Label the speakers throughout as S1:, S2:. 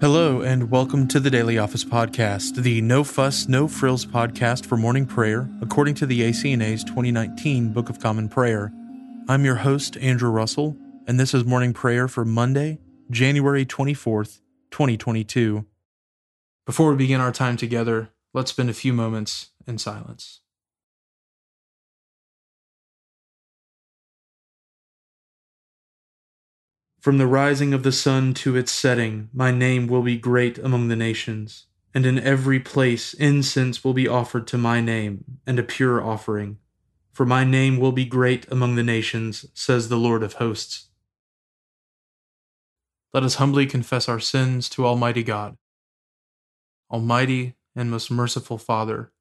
S1: Hello, and welcome to the Daily Office Podcast, the no fuss, no frills podcast for morning prayer, according to the ACNA's 2019 Book of Common Prayer. I'm your host, Andrew Russell, and this is morning prayer for Monday, January 24th, 2022. Before we begin our time together, let's spend a few moments in silence. From the rising of the sun to its setting, my name will be great among the nations, and in every place incense will be offered to my name, and a pure offering. For my name will be great among the nations, says the Lord of hosts. Let us humbly confess our sins to Almighty God. Almighty and most merciful Father,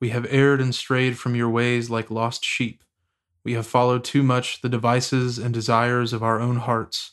S1: we have erred and strayed from your ways like lost sheep. We have followed too much the devices and desires of our own hearts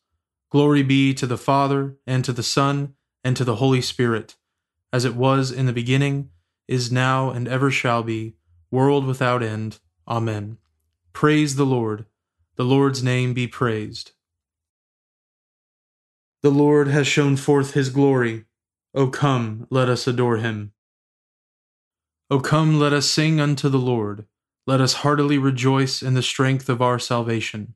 S1: Glory be to the Father, and to the Son, and to the Holy Spirit, as it was in the beginning, is now, and ever shall be, world without end. Amen. Praise the Lord. The Lord's name be praised. The Lord has shown forth his glory. O come, let us adore him. O come, let us sing unto the Lord. Let us heartily rejoice in the strength of our salvation.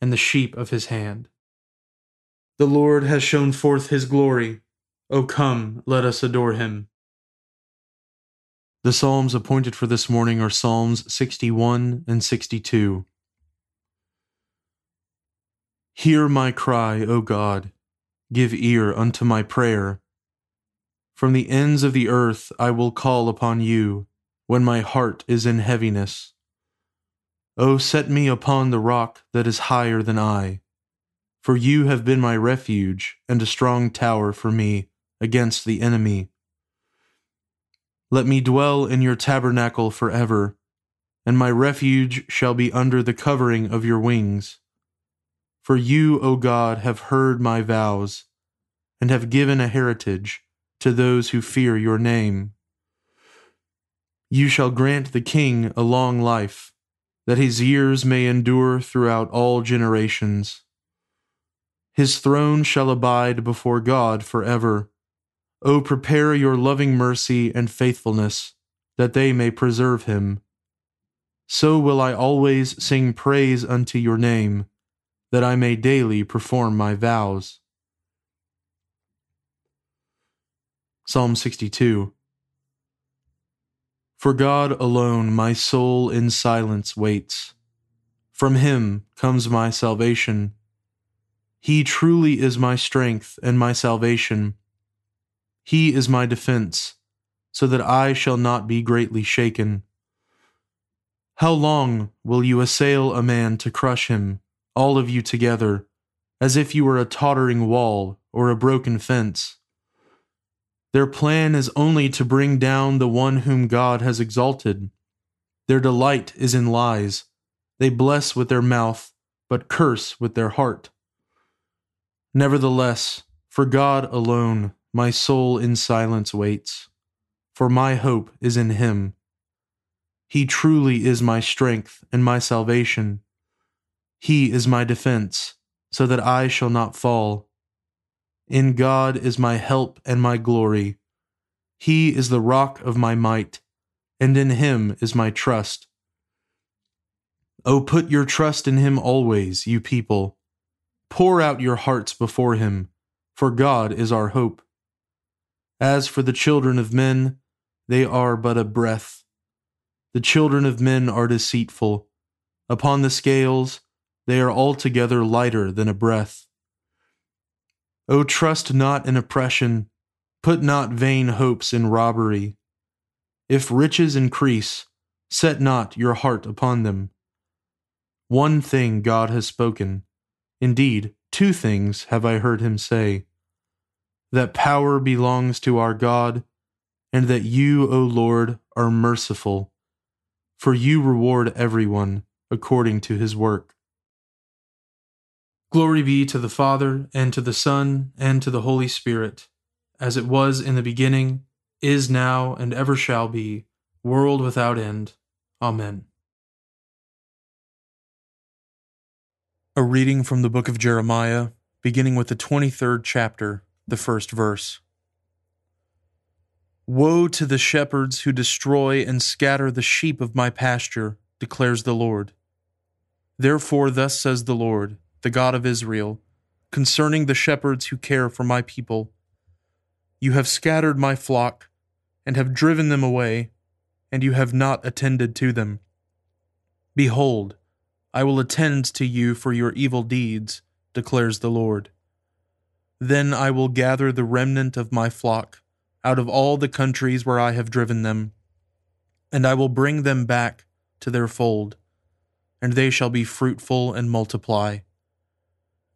S1: and the sheep of his hand. The Lord has shown forth his glory. O come, let us adore him. The Psalms appointed for this morning are Psalms 61 and 62. Hear my cry, O God, give ear unto my prayer. From the ends of the earth I will call upon you when my heart is in heaviness. O set me upon the rock that is higher than I. For you have been my refuge and a strong tower for me against the enemy. Let me dwell in your tabernacle forever, and my refuge shall be under the covering of your wings. For you, O God, have heard my vows, and have given a heritage to those who fear your name. You shall grant the king a long life that his years may endure throughout all generations. His throne shall abide before God forever. O prepare your loving mercy and faithfulness, that they may preserve him. So will I always sing praise unto your name, that I may daily perform my vows. Psalm 62 for God alone my soul in silence waits. From him comes my salvation. He truly is my strength and my salvation. He is my defense, so that I shall not be greatly shaken. How long will you assail a man to crush him, all of you together, as if you were a tottering wall or a broken fence? Their plan is only to bring down the one whom God has exalted. Their delight is in lies. They bless with their mouth, but curse with their heart. Nevertheless, for God alone, my soul in silence waits. for my hope is in him. He truly is my strength and my salvation. He is my defense, so that I shall not fall. In God is my help and my glory. He is the rock of my might, and in him is my trust. O put your trust in him always, you people. Pour out your hearts before him, for God is our hope. As for the children of men, they are but a breath. The children of men are deceitful. Upon the scales, they are altogether lighter than a breath. O trust not in oppression, put not vain hopes in robbery. If riches increase, set not your heart upon them. One thing God has spoken, indeed, two things have I heard him say that power belongs to our God, and that you, O Lord, are merciful, for you reward everyone according to his work. Glory be to the Father, and to the Son, and to the Holy Spirit, as it was in the beginning, is now, and ever shall be, world without end. Amen. A reading from the book of Jeremiah, beginning with the 23rd chapter, the first verse. Woe to the shepherds who destroy and scatter the sheep of my pasture, declares the Lord. Therefore, thus says the Lord the God of Israel, concerning the shepherds who care for my people. You have scattered my flock, and have driven them away, and you have not attended to them. Behold, I will attend to you for your evil deeds, declares the Lord. Then I will gather the remnant of my flock out of all the countries where I have driven them, and I will bring them back to their fold, and they shall be fruitful and multiply.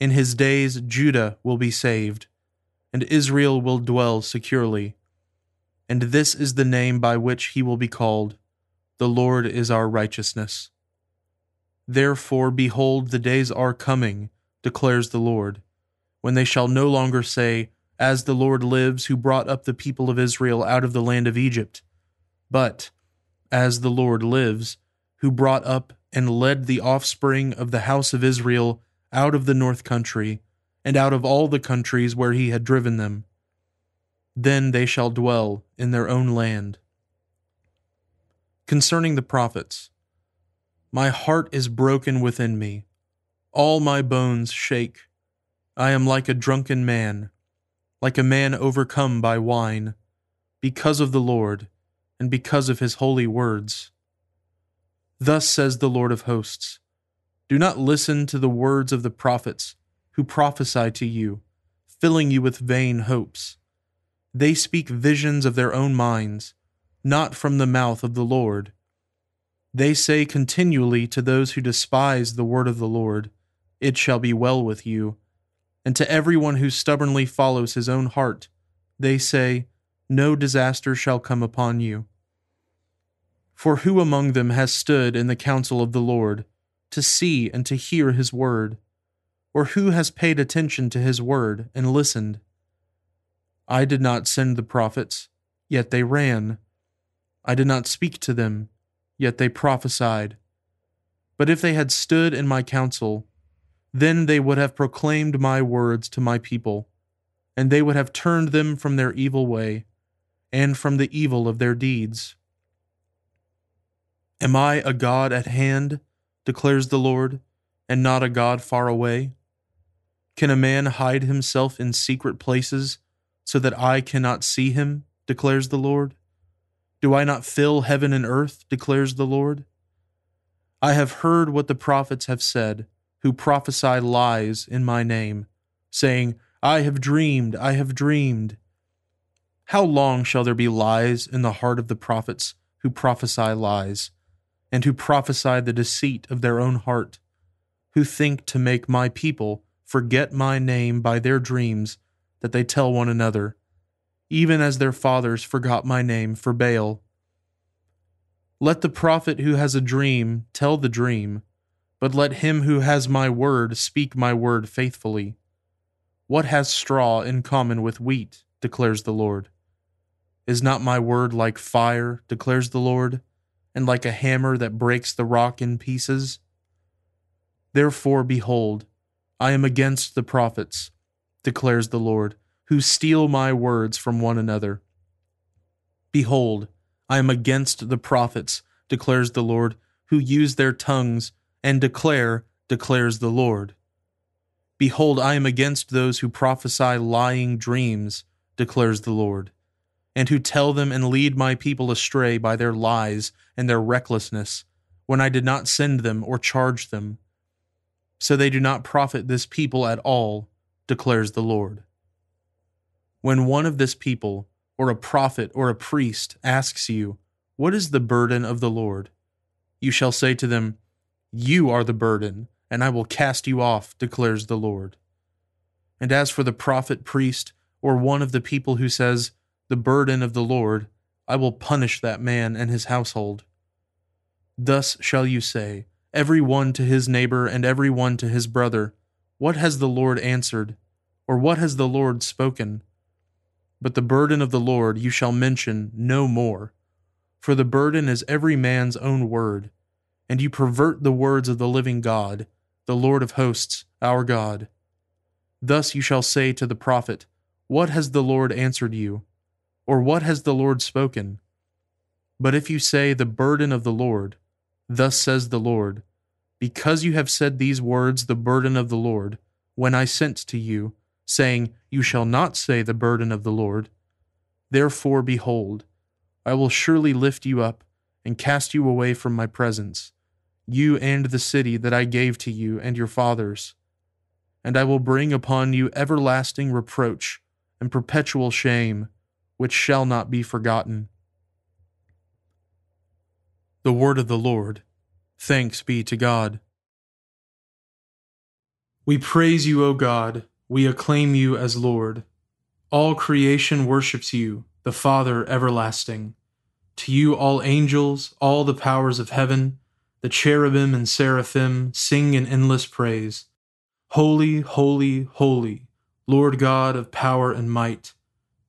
S1: In his days Judah will be saved, and Israel will dwell securely. And this is the name by which he will be called The Lord is our righteousness. Therefore, behold, the days are coming, declares the Lord, when they shall no longer say, As the Lord lives, who brought up the people of Israel out of the land of Egypt, but, As the Lord lives, who brought up and led the offspring of the house of Israel out of the north country, and out of all the countries where he had driven them. Then they shall dwell in their own land. Concerning the prophets, my heart is broken within me, all my bones shake. I am like a drunken man, like a man overcome by wine, because of the Lord, and because of his holy words. Thus says the Lord of hosts Do not listen to the words of the prophets who prophesy to you, filling you with vain hopes. They speak visions of their own minds, not from the mouth of the Lord. They say continually to those who despise the word of the Lord, It shall be well with you. And to everyone who stubbornly follows his own heart, they say, No disaster shall come upon you. For who among them has stood in the counsel of the Lord, to see and to hear his word? Or who has paid attention to his word and listened? I did not send the prophets, yet they ran. I did not speak to them, yet they prophesied. But if they had stood in my counsel, then they would have proclaimed my words to my people, and they would have turned them from their evil way, and from the evil of their deeds. Am I a God at hand, declares the Lord, and not a God far away? Can a man hide himself in secret places so that I cannot see him? declares the Lord. Do I not fill heaven and earth? declares the Lord. I have heard what the prophets have said, who prophesy lies in my name, saying, I have dreamed, I have dreamed. How long shall there be lies in the heart of the prophets who prophesy lies, and who prophesy the deceit of their own heart, who think to make my people forget my name by their dreams that they tell one another, even as their fathers forgot my name for Baal. Let the prophet who has a dream tell the dream, but let him who has my word speak my word faithfully. What has straw in common with wheat, declares the Lord? Is not my word like fire, declares the Lord, and like a hammer that breaks the rock in pieces? Therefore, behold, I am against the prophets, declares the Lord, who steal my words from one another. Behold, I am against the prophets, declares the Lord, who use their tongues and declare, declares the Lord. Behold, I am against those who prophesy lying dreams, declares the Lord and who tell them and lead my people astray by their lies and their recklessness, when I did not send them or charge them. So they do not profit this people at all, declares the Lord. When one of this people, or a prophet or a priest, asks you, What is the burden of the Lord? You shall say to them, You are the burden, and I will cast you off, declares the Lord. And as for the prophet, priest, or one of the people who says, the burden of the Lord, I will punish that man and his household. Thus shall you say, every one to his neighbor and every one to his brother, What has the Lord answered? Or what has the Lord spoken? But the burden of the Lord you shall mention no more. For the burden is every man's own word, and you pervert the words of the living God, the Lord of hosts, our God. Thus you shall say to the prophet, What has the Lord answered you? Or what has the Lord spoken? But if you say, The burden of the Lord, thus says the Lord, because you have said these words, the burden of the Lord, when I sent to you, saying, You shall not say the burden of the Lord. Therefore, behold, I will surely lift you up and cast you away from my presence, you and the city that I gave to you and your fathers. And I will bring upon you everlasting reproach and perpetual shame which shall not be forgotten. The Word of the Lord. Thanks be to God. We praise you, O God. We acclaim you as Lord. All creation worships you, the Father everlasting. To you, all angels, all the powers of heaven, the cherubim and seraphim sing in endless praise. Holy, holy, holy, Lord God of power and might.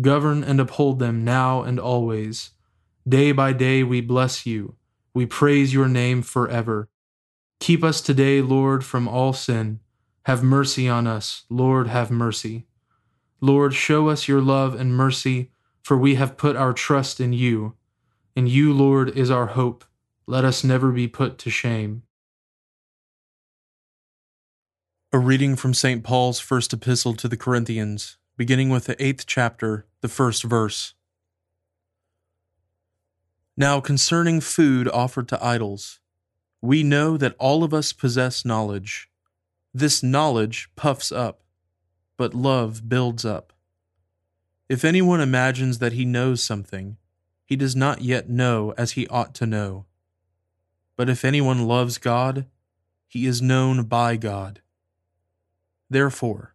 S1: Govern and uphold them now and always. Day by day we bless you. We praise your name forever. Keep us today, Lord, from all sin. Have mercy on us, Lord, have mercy. Lord, show us your love and mercy, for we have put our trust in you. In you, Lord, is our hope. Let us never be put to shame. A reading from St. Paul's first epistle to the Corinthians, beginning with the eighth chapter, the first verse. Now, concerning food offered to idols, we know that all of us possess knowledge. This knowledge puffs up, but love builds up. If anyone imagines that he knows something, he does not yet know as he ought to know. But if anyone loves God, he is known by God. Therefore,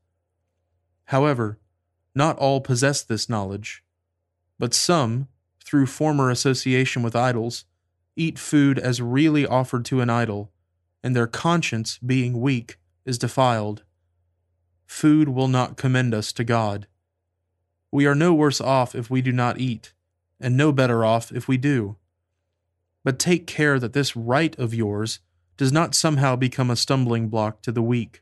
S1: However, not all possess this knowledge, but some, through former association with idols, eat food as really offered to an idol, and their conscience, being weak, is defiled. Food will not commend us to God. We are no worse off if we do not eat, and no better off if we do. But take care that this right of yours does not somehow become a stumbling block to the weak.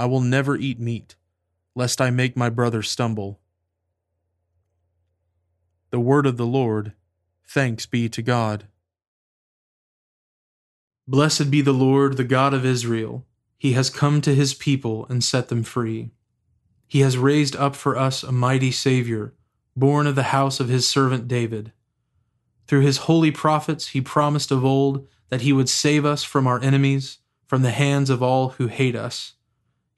S1: I will never eat meat, lest I make my brother stumble. The word of the Lord. Thanks be to God. Blessed be the Lord, the God of Israel. He has come to his people and set them free. He has raised up for us a mighty Savior, born of the house of his servant David. Through his holy prophets, he promised of old that he would save us from our enemies, from the hands of all who hate us.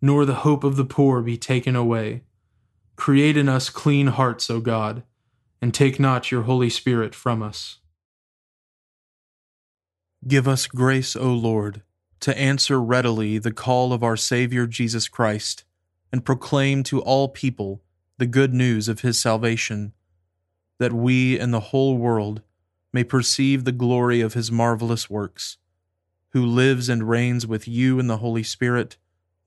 S1: nor the hope of the poor be taken away. Create in us clean hearts, O God and take not your Holy Spirit from us. Give us grace, O Lord, to answer readily the call of our Savior Jesus Christ, and proclaim to all people the good news of his salvation, that we and the whole world may perceive the glory of his marvelous works, who lives and reigns with you in the Holy Spirit,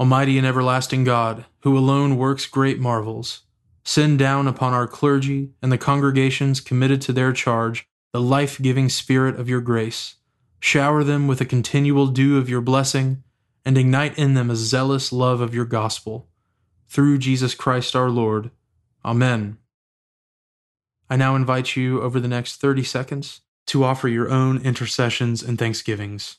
S1: Almighty and everlasting God, who alone works great marvels, send down upon our clergy and the congregations committed to their charge the life giving Spirit of your grace. Shower them with a continual dew of your blessing, and ignite in them a zealous love of your gospel. Through Jesus Christ our Lord. Amen. I now invite you over the next 30 seconds to offer your own intercessions and thanksgivings.